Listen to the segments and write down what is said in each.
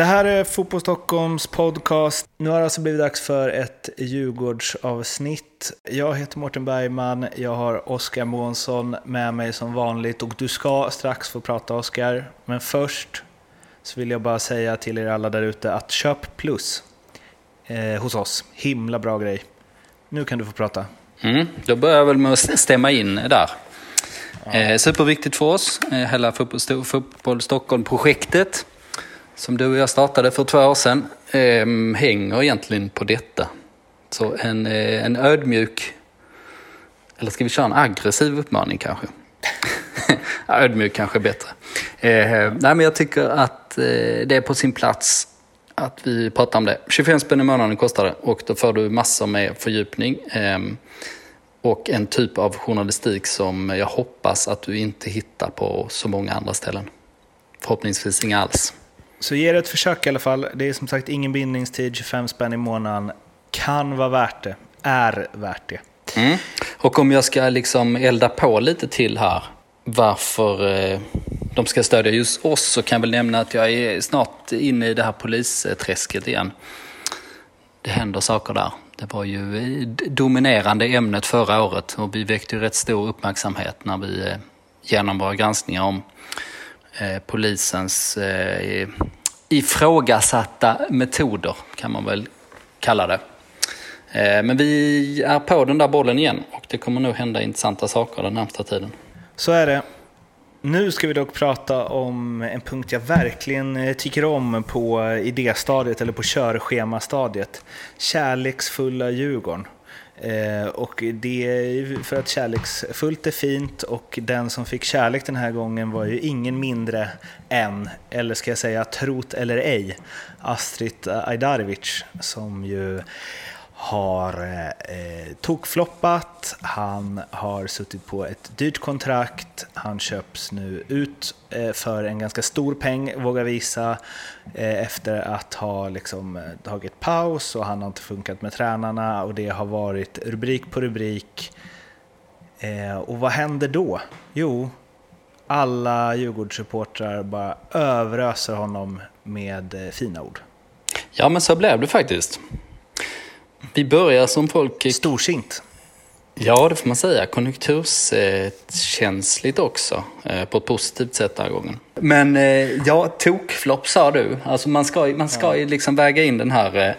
Det här är Fotboll Stockholms podcast. Nu har det alltså blivit dags för ett Djurgårdsavsnitt. Jag heter Mårten Bergman, jag har Oskar Månsson med mig som vanligt och du ska strax få prata Oskar. Men först så vill jag bara säga till er alla där ute att köp plus eh, hos oss. Himla bra grej. Nu kan du få prata. Mm, då börjar jag väl med att stämma in där. Eh, superviktigt för oss, eh, hela Fotboll, Fotboll Stockholm-projektet som du och jag startade för två år sedan eh, hänger egentligen på detta. Så en, eh, en ödmjuk, eller ska vi köra en aggressiv uppmaning kanske? ödmjuk kanske är bättre. Eh, nej, men jag tycker att eh, det är på sin plats att vi pratar om det. 25 spänn i månaden kostar det och då får du massor med fördjupning. Eh, och en typ av journalistik som jag hoppas att du inte hittar på så många andra ställen. Förhoppningsvis inga alls. Så ge det ett försök i alla fall. Det är som sagt ingen bindningstid, 25 spänn i månaden. Kan vara värt det, är värt det. Mm. Och om jag ska liksom elda på lite till här, varför eh, de ska stödja just oss, så kan jag väl nämna att jag är snart inne i det här polisträsket igen. Det händer saker där. Det var ju eh, dominerande ämnet förra året och vi väckte ju rätt stor uppmärksamhet när vi eh, genom våra granskningar om Eh, polisens eh, ifrågasatta metoder, kan man väl kalla det. Eh, men vi är på den där bollen igen och det kommer nog hända intressanta saker den närmsta tiden. Så är det. Nu ska vi dock prata om en punkt jag verkligen eh, tycker om på eh, idéstadiet eller på körschemastadiet. Kärleksfulla Djurgården. Eh, och det är för att kärleksfullt är fint och den som fick kärlek den här gången var ju ingen mindre än, eller ska jag säga trot eller ej, Astrid Ajdarevic som ju har eh, tokfloppat, han har suttit på ett dyrt kontrakt, han köps nu ut eh, för en ganska stor peng, vågar visa, eh, efter att ha liksom, eh, tagit paus och han har inte funkat med tränarna och det har varit rubrik på rubrik. Eh, och vad händer då? Jo, alla Djurgårdssupportrar bara överöser honom med eh, fina ord. Ja, men så blev det faktiskt. Vi börjar som folk... Storsint. Ja, det får man säga. Konjunkturskänsligt också. Eh, på ett positivt sätt den här gången. Men eh, ja, tokflopp sa du. Alltså man ska, man ska ju liksom väga in den här eh,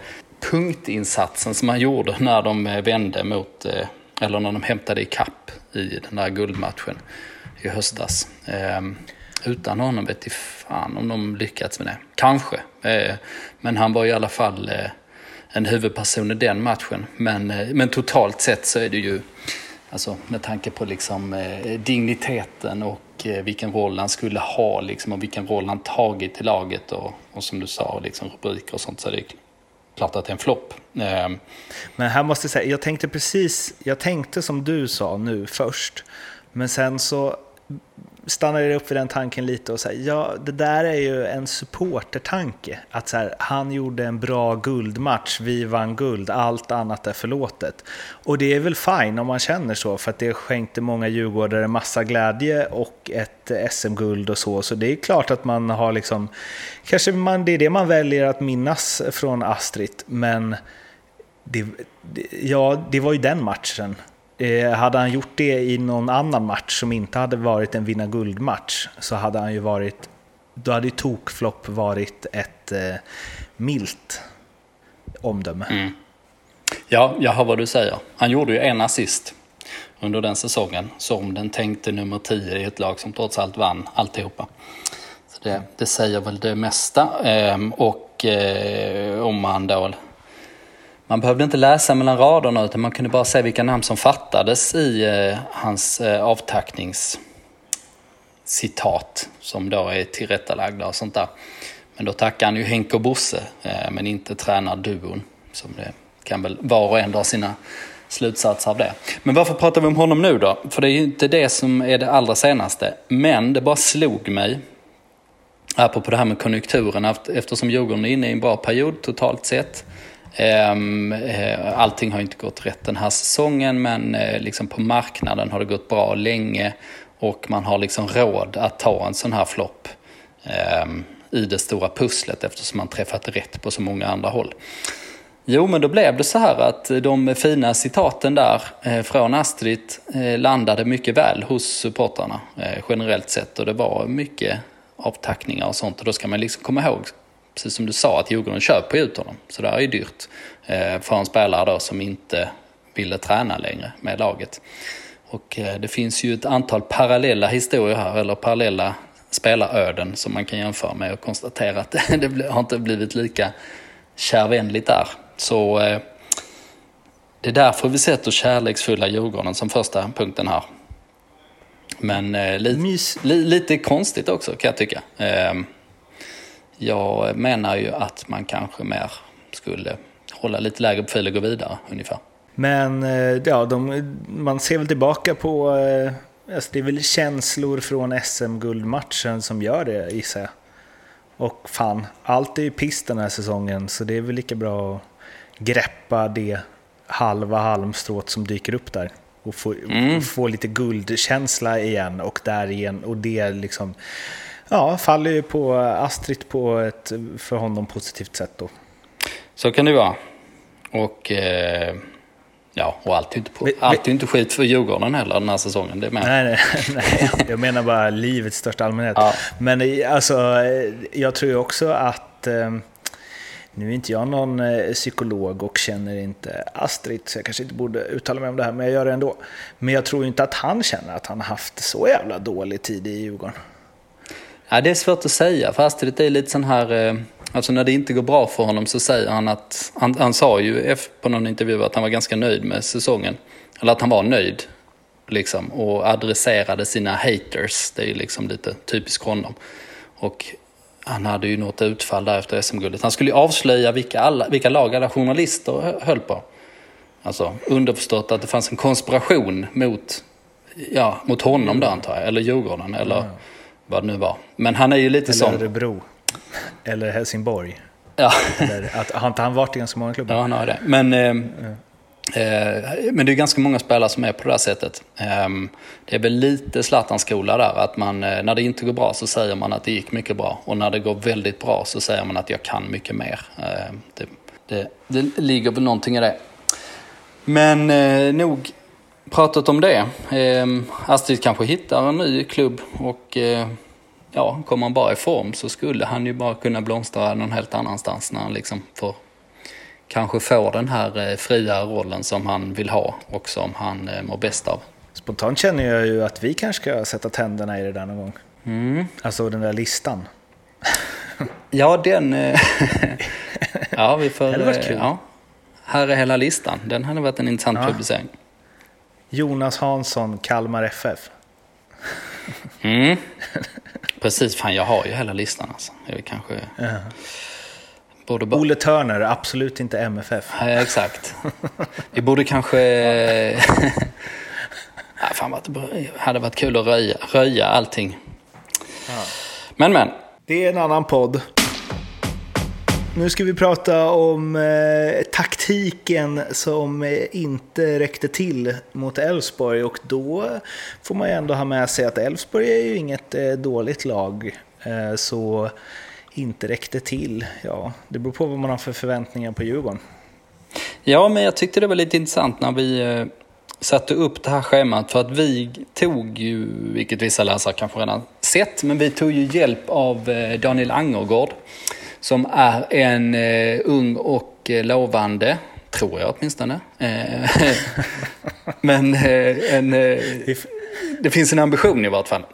punktinsatsen som man gjorde när de vände mot, eller när de hämtade i kapp i den där guldmatchen i höstas. Ehm, utan honom vet jag fan om de lyckats med det. Kanske. Men han var i alla fall en huvudperson i den matchen. Men, eh, men totalt sett så är det ju, alltså med tanke på liksom, eh, digniteten och eh, vilken roll han skulle ha liksom, och vilken roll han tagit i laget och, och som du sa, liksom, rubriker och sånt så är det klart att det är en flopp. Eh. Men här måste jag säga, jag tänkte precis, jag tänkte som du sa nu först, men sen så stannade jag upp vid den tanken lite och säger ja, det där är ju en supportertanke. Att så här, han gjorde en bra guldmatch, vi vann guld, allt annat är förlåtet. Och det är väl fine om man känner så, för att det skänkte många djurgårdare massa glädje och ett SM-guld och så. Så det är klart att man har liksom, kanske man, det är det man väljer att minnas från Astrid, men det, ja, det var ju den matchen. Eh, hade han gjort det i någon annan match som inte hade varit en vinna guldmatch så hade han ju varit, då hade ju tokflopp varit ett eh, milt omdöme. Mm. Ja, jag hör vad du säger. Han gjorde ju en assist under den säsongen som den tänkte nummer 10 i ett lag som trots allt vann alltihopa. Så det, det säger väl det mesta. Ehm, och eh, om man då man behövde inte läsa mellan raderna utan man kunde bara se vilka namn som fattades i eh, hans eh, avtackningscitat som då är tillrättalagda och sånt där. Men då tackar han ju Henke och Bosse, eh, men inte tränarduon. Som det kan väl var och en dra sina slutsatser av det. Men varför pratar vi om honom nu då? För det är ju inte det som är det allra senaste. Men det bara slog mig, apropå det här med konjunkturen, eftersom Djurgården är inne i en bra period totalt sett. Ehm, eh, allting har inte gått rätt den här säsongen men eh, liksom på marknaden har det gått bra länge och man har liksom råd att ta en sån här flopp ehm, i det stora pusslet eftersom man träffat rätt på så många andra håll. Jo, men då blev det så här att de fina citaten där eh, från Astrid landade mycket väl hos supportrarna generellt sett och det var mycket avtackningar och sånt och då ska man liksom komma ihåg, precis som du sa, att Djurgården köper ut honom. Så det är ju dyrt för en spelare då som inte ville träna längre med laget. Och det finns ju ett antal parallella historier här, eller parallella spelaröden som man kan jämföra med och konstatera att det har inte blivit lika kärvänligt där. Så eh, det är därför vi sätter kärleksfulla Djurgården som första punkten här. Men eh, li, li, lite konstigt också kan jag tycka. Jag menar ju att man kanske mer skulle hålla lite lägre profil och gå vidare ungefär. Men eh, ja, de, man ser väl tillbaka på, eh, alltså det är väl känslor från SM-guldmatchen som gör det gissar jag. Och fan, allt är ju piss den här säsongen så det är väl lika bra att greppa det halva halmstrået som dyker upp där. Och få, mm. få lite guldkänsla igen och där igen. Och det liksom, ja, faller ju på Astrid på ett för honom positivt sätt då. Så kan det vara. Och eh, ja, och allt är inte, på, allt är inte skit för Djurgården heller den här säsongen. Det med. Nej, nej, nej, jag menar bara livet i största allmänhet. Ja. Men alltså, jag tror ju också att eh, nu är inte jag någon eh, psykolog och känner inte Astrid, så jag kanske inte borde uttala mig om det här, men jag gör det ändå. Men jag tror inte att han känner att han har haft så jävla dålig tid i Djurgården. Ja, det är svårt att säga, för Astrid är lite sån här... Eh, alltså när det inte går bra för honom så säger han att... Han, han sa ju på någon intervju att han var ganska nöjd med säsongen. Eller att han var nöjd. Liksom, och adresserade sina haters. Det är ju liksom lite typiskt honom. Och han hade ju något utfall där efter SM-guldet. Han skulle ju avslöja vilka, alla, vilka lag alla journalister höll på. Alltså underförstått att det fanns en konspiration mot, ja, mot honom då antar jag. Eller Djurgården eller ja vad det nu var. Men han är ju lite eller sån... Eller Örebro. Eller Helsingborg. Ja. Eller att, har inte han varit i ganska många klubbar? Ja, han har det. Men... Eh. Eh, men det är ganska många spelare som är på det här sättet. Ehm, det är väl lite Zlatan-skola där, att man, eh, när det inte går bra så säger man att det gick mycket bra. Och när det går väldigt bra så säger man att jag kan mycket mer. Ehm, det, det, det ligger väl någonting i det. Men eh, nog pratat om det. Ehm, Astrid kanske hittar en ny klubb och ja, kommer han bara i form så skulle han ju bara kunna blomstra någon helt annanstans när han liksom får kanske får den här eh, fria rollen som han vill ha och som han eh, mår bäst av. Spontant känner jag ju att vi kanske ska sätta tänderna i det där någon gång. Mm. Alltså den där listan. ja, den... Eh, ja, vi får... Det hade varit kul. Ja. Här är hela listan. Den hade varit en intressant ja. publicering. Jonas Hansson, Kalmar FF. mm. Precis, fan jag har ju hela listan alltså. Jag kanske... Ja. Borde bara... Ole Törner, absolut inte MFF. Ja, exakt. Vi borde kanske... ja, fan vad det hade varit kul att röja, röja allting. Ja. Men men. Det är en annan podd. Nu ska vi prata om eh, taktiken som eh, inte räckte till mot Elfsborg och då får man ju ändå ha med sig att Elfsborg är ju inget eh, dåligt lag. Eh, så inte räckte till. Ja, det beror på vad man har för förväntningar på Djurgården. Ja, men jag tyckte det var lite intressant när vi eh, satte upp det här schemat för att vi tog ju, vilket vissa läsare kanske redan sett, men vi tog ju hjälp av eh, Daniel Angergård som är en eh, ung och eh, lovande Tror jag åtminstone. Eh, men en, det finns en ambition i vart fall.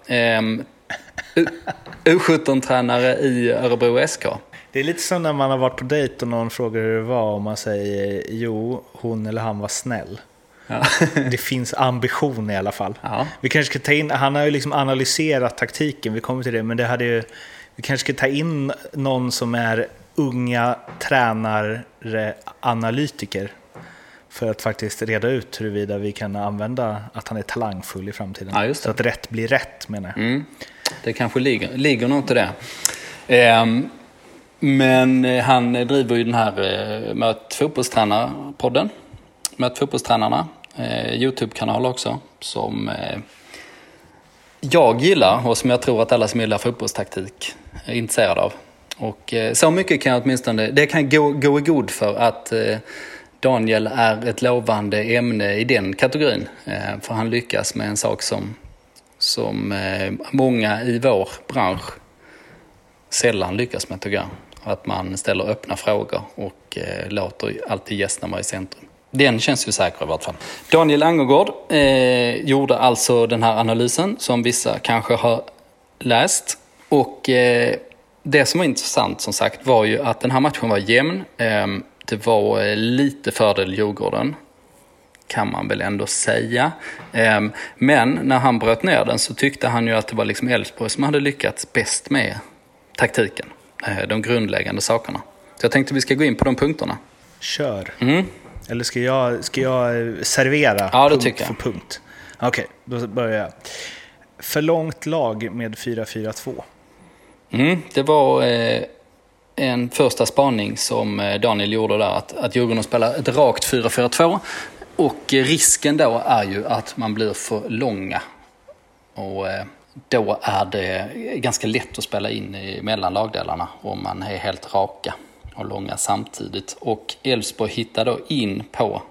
U17-tränare i Örebro SK. Det är lite som när man har varit på dejt och någon frågar hur det var och man säger jo, hon eller han var snäll. Ja. det finns ambition i alla fall. Ja. Vi kanske ska ta in, han har ju liksom analyserat taktiken, vi kommer till det, men det hade ju, vi kanske ska ta in någon som är unga tränare, analytiker för att faktiskt reda ut huruvida vi kan använda att han är talangfull i framtiden. Ja, Så att rätt blir rätt menar jag. Mm. Det kanske ligger, ligger något i det. Ehm, men eh, han driver ju den här eh, Möt fotbollstränare-podden. Möt fotbollstränarna. Eh, Youtube-kanal också. Som jag gillar och som jag tror att alla som gillar fotbollstaktik är intresserade av. Och eh, så mycket kan jag åtminstone, det kan gå, gå i god för att eh, Daniel är ett lovande ämne i den kategorin. Eh, för han lyckas med en sak som, som många i vår bransch sällan lyckas med tycker jag. Att man ställer öppna frågor och låter alltid gästerna vara i centrum. Den känns ju säker i vart fall. Daniel Angergård eh, gjorde alltså den här analysen som vissa kanske har läst. Och eh, det som var intressant som sagt var ju att den här matchen var jämn. Eh, det var eh, lite fördel Djurgården kan man väl ändå säga. Ehm, men när han bröt ner den så tyckte han ju att det var liksom Elfsborg som hade lyckats bäst med taktiken. Eh, de grundläggande sakerna. Så jag tänkte vi ska gå in på de punkterna. Kör. Mm. Eller ska jag, ska jag servera Ja, det punkt tycker jag. för punkt? Okej, då börjar jag. För långt lag med 4-4-2. Mm, det var eh, en första spaning som eh, Daniel gjorde där, att, att Djurgården spelar ett rakt 4-4-2. Och eh, risken då är ju att man blir för långa. Och eh, då är det ganska lätt att spela in i mellan lagdelarna om man är helt raka och långa samtidigt. Och Elfsborg hittar då in på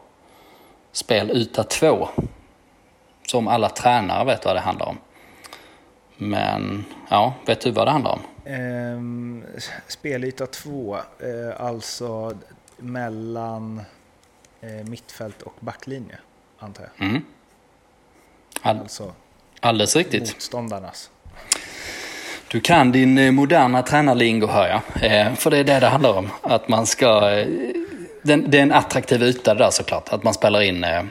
spel yta 2. Som alla tränare vet vad det handlar om. Men, ja, vet du vad det handlar om? Ehm, spelyta 2, eh, alltså mellan eh, mittfält och backlinje, antar jag. Mm. All, Alltså alldeles riktigt. motståndarnas. Du kan din eh, moderna tränarlingo hör jag. Eh, för det är det det handlar om. Att man ska... Eh, den, det är en attraktiv yta där såklart. Att man spelar in eh,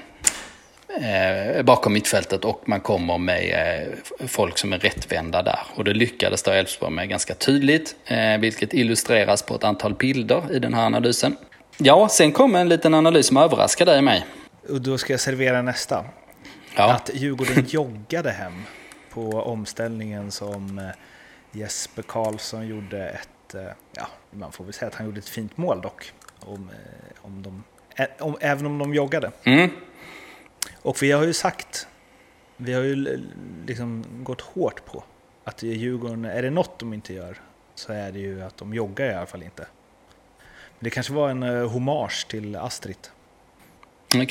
bakom mittfältet och man kommer med folk som är rättvända där. Och det lyckades då Elfsborg med ganska tydligt. Vilket illustreras på ett antal bilder i den här analysen. Ja, sen kom en liten analys som överraskade dig mig. Och då ska jag servera nästa. Ja. Att Djurgården joggade hem på omställningen som Jesper Karlsson gjorde ett, eh, ja, man får väl säga att han gjorde ett fint mål dock. Om, eh, om de, om, även om de joggade. Mm. Och vi har ju sagt, vi har ju liksom gått hårt på att Djurgården, är det något de inte gör så är det ju att de joggar i alla fall inte. Men det kanske var en uh, hommage till Astrid.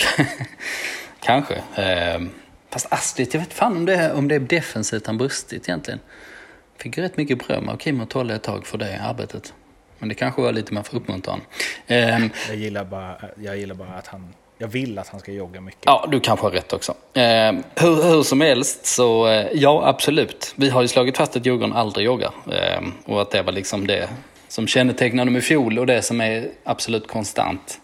Kanske. Eh, fast Astrid, jag vet fan om det, om det är defensivt han brustit egentligen. Fick rätt mycket beröm av Kim och Tolle ett tag för det arbetet. Men det kanske var lite mer för uppmuntran. Eh, Jag gillar bara, jag gillar bara att han, jag vill att han ska jogga mycket. ja, du kanske har rätt också. Eh, hur, hur som helst så, eh, ja absolut. Vi har ju slagit fast att Djurgården aldrig joggar. Eh, och att det var liksom det som kännetecknade dem i fjol och det som är absolut konstant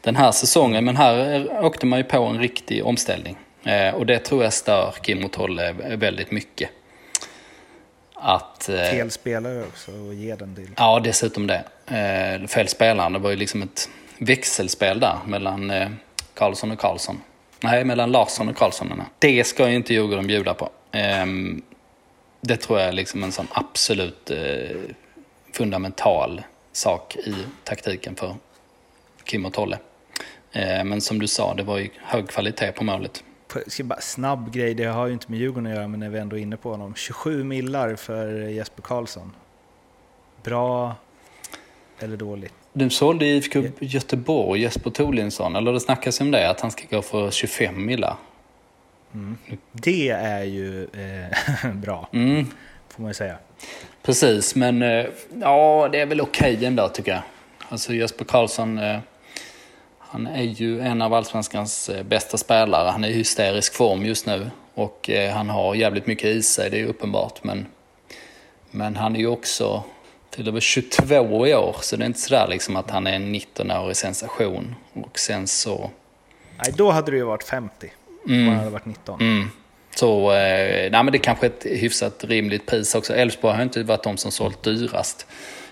den här säsongen. Men här åkte man ju på en riktig omställning. Eh, och det tror jag stör Kim och Tolle väldigt mycket. Att, eh, Fel spelare också och ge den till. Ja, dessutom det. Eh, fel spelare. Det var ju liksom ett växelspel där mellan eh, Karlsson och Karlsson. Nej, mellan Larsson och Karlsson. menar. Det ska ju inte Djurgården bjuda på. Eh, det tror jag är liksom en sån absolut fundamental sak i taktiken för Kim och Tolle. Men som du sa, det var ju hög kvalitet på målet. Ska bara, snabb grej, det har ju inte med Djurgården att göra men när vi ändå är inne på honom. 27 millar för Jesper Karlsson. Bra eller dåligt? Du sålde IFK Göteborg Jesper Thorlinsson, eller det snackas om det, att han ska gå för 25 millar. Det är ju eh, bra, Mm, får man ju säga. precis, men eh, ja, det är väl okej ändå tycker jag. Alltså Jesper Karlsson, eh, han är ju en av allsvenskans eh, bästa spelare. Han är i hysterisk form just nu och eh, han har jävligt mycket i sig, det är uppenbart. Men, men han är ju också till och med 22 i år, så det är inte sådär liksom att han är en 19-årig sensation. Och sen så... Nej, då hade det ju varit 50. Om han hade varit 19. Mm. Så eh, nej, men det är kanske ett hyfsat rimligt pris också. Elfsborg har inte varit de som sålt dyrast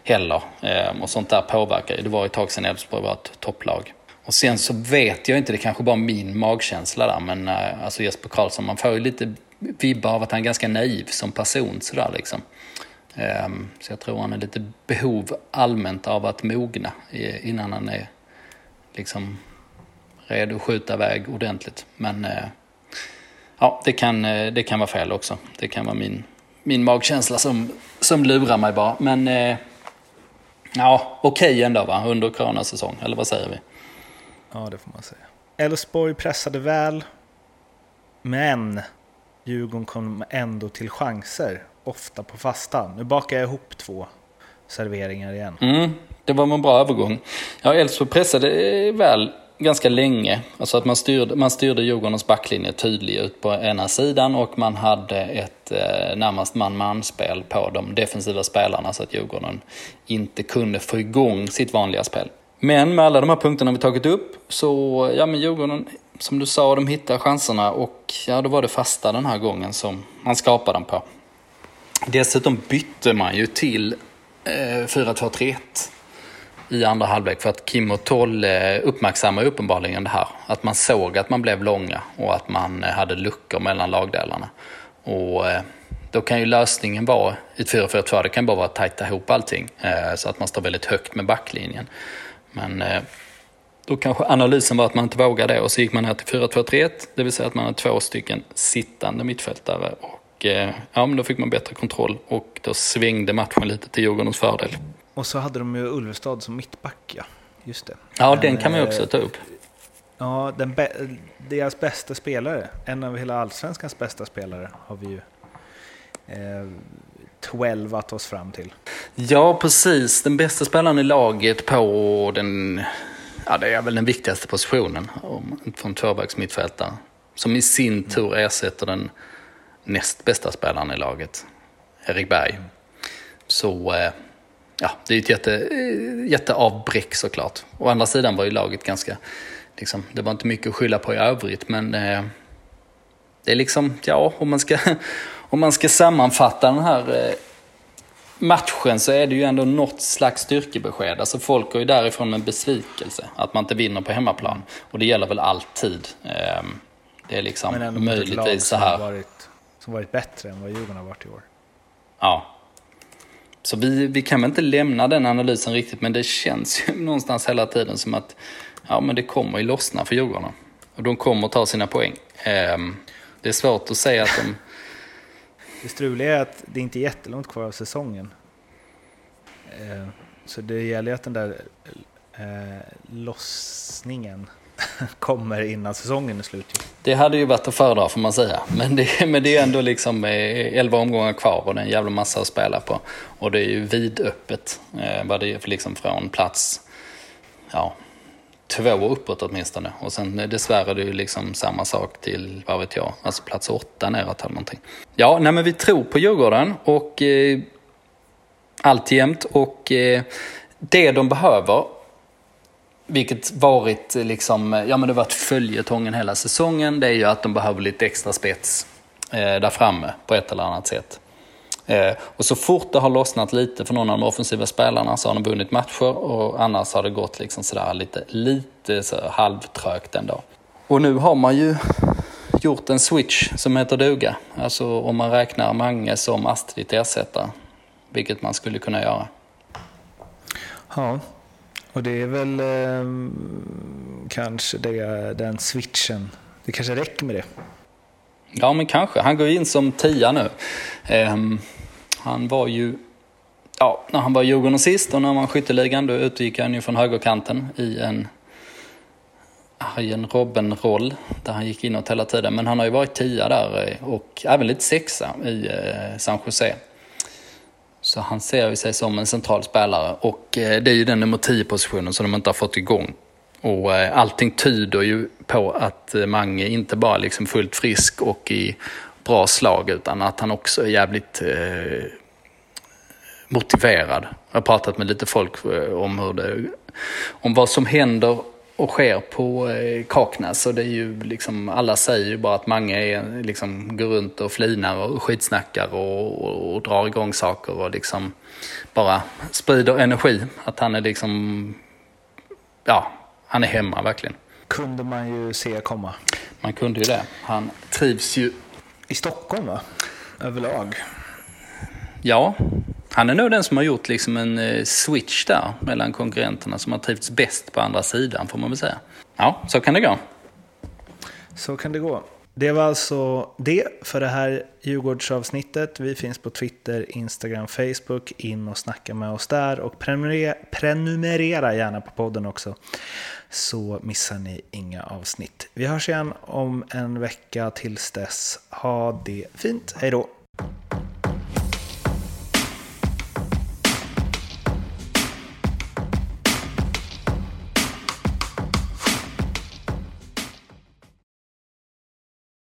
heller. Eh, och sånt där påverkar ju. Det var ett tag sedan Elfsborg var ett topplag. Och sen så vet jag inte, det kanske bara är min magkänsla där, men eh, alltså Jesper Karlsson, man får ju lite vibbar av att han är ganska naiv som person sådär liksom. Ehm, så jag tror han är lite behov allmänt av att mogna innan han är liksom redo att skjuta iväg ordentligt. Men eh, ja, det kan, eh, det kan vara fel också. Det kan vara min, min magkänsla som, som lurar mig bara. Men Ja, okej okay ändå va, under coronasäsong, eller vad säger vi? Ja, det får man säga. Elfsborg pressade väl, men Djurgården kom ändå till chanser, ofta på fasta. Nu bakar jag ihop två serveringar igen. Mm, det var en bra övergång. Ja, Elfsborg pressade väl ganska länge. Alltså att man styrde, man styrde Djurgårdens backlinje tydligt ut på ena sidan och man hade ett eh, närmast man-man-spel på de defensiva spelarna så att Djurgården inte kunde få igång sitt vanliga spel. Men med alla de här punkterna vi tagit upp så, ja men Djurgården, som du sa, de hittar chanserna och ja, då var det fasta den här gången som man skapade dem på. Dessutom bytte man ju till eh, 4-2-3-1 i andra halvlek för att Kim och Tolle eh, uppmärksammar uppenbarligen det här. Att man såg att man blev långa och att man eh, hade luckor mellan lagdelarna. Och eh, då kan ju lösningen vara, i ett 4-4-2, det kan bara vara att tajta ihop allting eh, så att man står väldigt högt med backlinjen. Men då kanske analysen var att man inte vågade det och så gick man ner till 4-2-3-1, det vill säga att man hade två stycken sittande mittfältare. Och ja, men då fick man bättre kontroll och då svängde matchen lite till Djurgårdens fördel. Och så hade de ju Ulvestad som mittback, ja. Just det. Ja, Men, den kan man ju också ta upp. Ja, den deras bästa spelare, en av hela allsvenskans bästa spelare, har vi ju eh, 12 att ta oss fram till. Ja, precis. Den bästa spelaren i laget på den, ja det är väl den viktigaste positionen från tvåvägsmittfältare. Som i sin tur ersätter den näst bästa spelaren i laget, Erik Berg. Så eh, ja, det är ett jätte, jätteavbräck såklart. Å andra sidan var ju laget ganska, liksom, det var inte mycket att skylla på i övrigt men eh, det är liksom, ja, om man ska, om man ska sammanfatta den här eh, matchen så är det ju ändå något slags styrkebesked. Alltså folk går ju därifrån med besvikelse, att man inte vinner på hemmaplan. Och det gäller väl alltid. Eh, det är liksom Men ändå möjligtvis så här. Som varit, som varit bättre än vad Djurgården har varit i år. Ja, så vi, vi kan väl inte lämna den analysen riktigt, men det känns ju någonstans hela tiden som att ja, men det kommer ju lossna för Djurgården. Och de kommer ta sina poäng. Um, det är svårt att säga att de... Det struliga är att det inte är jättelångt kvar av säsongen. Eh, så det gäller ju att den där eh, lossningen kommer innan säsongen är slut. Det hade ju varit att föredra får man säga. Men det, men det är ändå liksom eh, 11 omgångar kvar och det är en jävla massa att spela på. Och det är ju vidöppet vad det är för liksom från plats ja, två uppåt åtminstone. Och sen dessvärre dessvärre är det ju liksom samma sak till, vad vet jag, alltså plats åtta neråt eller någonting. Ja, nej men vi tror på Djurgården och eh, alltjämt och eh, det de behöver vilket varit eh, liksom, eh, ja men det har varit följetongen hela säsongen, det är ju att de behöver lite extra spets eh, där framme på ett eller annat sätt. Eh, och så fort det har lossnat lite för någon av de offensiva spelarna så har de vunnit matcher och annars har det gått liksom sådär lite, lite så halvtrögt ändå. Och nu har man ju gjort en switch som heter duga. Alltså om man räknar Mange som Astrid ersättare, vilket man skulle kunna göra. Ja, och det är väl eh, kanske det, den switchen. Det kanske räcker med det. Ja, men kanske. Han går in som tia nu. Um, han var ju... Ja, när han var Djurgården sist och när han var skytteligan då utgick han ju från högerkanten i en i en Robben-roll där han gick inåt hela tiden. Men han har ju varit tia där eh, och även lite sexa i eh, San Jose. Så han ser ju sig som en central spelare och eh, det är ju den nummer 10-positionen som de inte har fått igång. Och eh, allting tyder ju på att eh, Mange inte bara liksom fullt frisk och i bra slag utan att han också är jävligt eh, motiverad. Jag har pratat med lite folk eh, om, hur det, om vad som händer och sker på eh, Kaknäs. Och det är ju liksom, alla säger ju bara att Mange är, liksom, går runt och flinar och skitsnackar och, och, och drar igång saker och liksom bara sprider energi. Att han är liksom, ja, han är hemma verkligen. Kunde man ju se komma. Man kunde ju det. Han trivs ju. I Stockholm va? Överlag. Ja, han är nog den som har gjort liksom en eh, switch där mellan konkurrenterna som har trivts bäst på andra sidan får man väl säga. Ja, så kan det gå. Så kan det gå. Det var alltså det för det här Djurgårdsavsnittet. Vi finns på Twitter, Instagram, Facebook. In och snacka med oss där och prenumerera, prenumerera gärna på podden också. Så missar ni inga avsnitt. Vi hörs igen om en vecka tills dess. Ha det fint. Hej då!